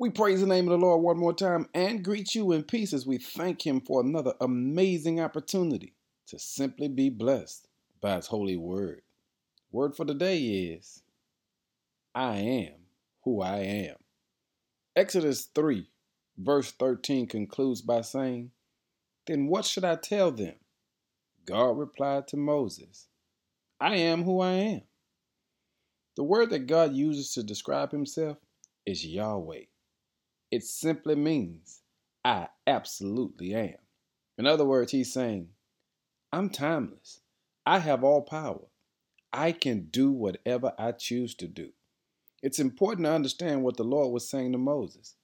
We praise the name of the Lord one more time and greet you in peace as we thank Him for another amazing opportunity to simply be blessed by His holy word. Word for the day is I am who I am. Exodus 3, verse 13 concludes by saying, Then what should I tell them? God replied to Moses, I am who I am. The word that God uses to describe Himself is Yahweh. It simply means I absolutely am. In other words, he's saying, I'm timeless. I have all power. I can do whatever I choose to do. It's important to understand what the Lord was saying to Moses.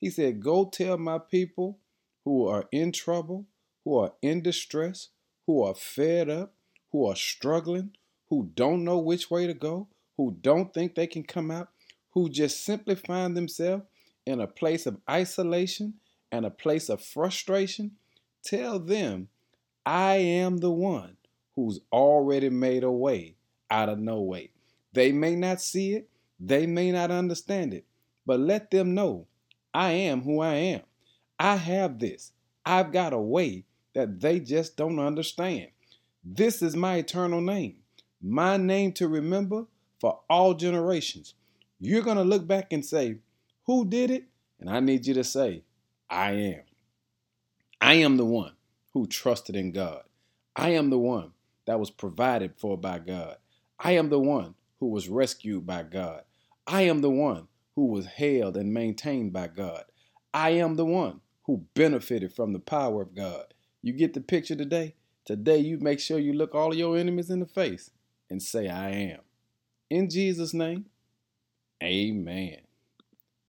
He said, Go tell my people who are in trouble, who are in distress, who are fed up, who are struggling, who don't know which way to go, who don't think they can come out, who just simply find themselves in a place of isolation and a place of frustration, tell them, I am the one who's already made a way out of no way. They may not see it, they may not understand it, but let them know I am who I am. I have this. I've got a way that they just don't understand. This is my eternal name, my name to remember for all generations. You're going to look back and say, who did it? And I need you to say, I am. I am the one who trusted in God. I am the one that was provided for by God. I am the one who was rescued by God. I am the one who was held and maintained by God. I am the one who benefited from the power of God. You get the picture today? Today, you make sure you look all of your enemies in the face and say, I am. In Jesus' name, amen.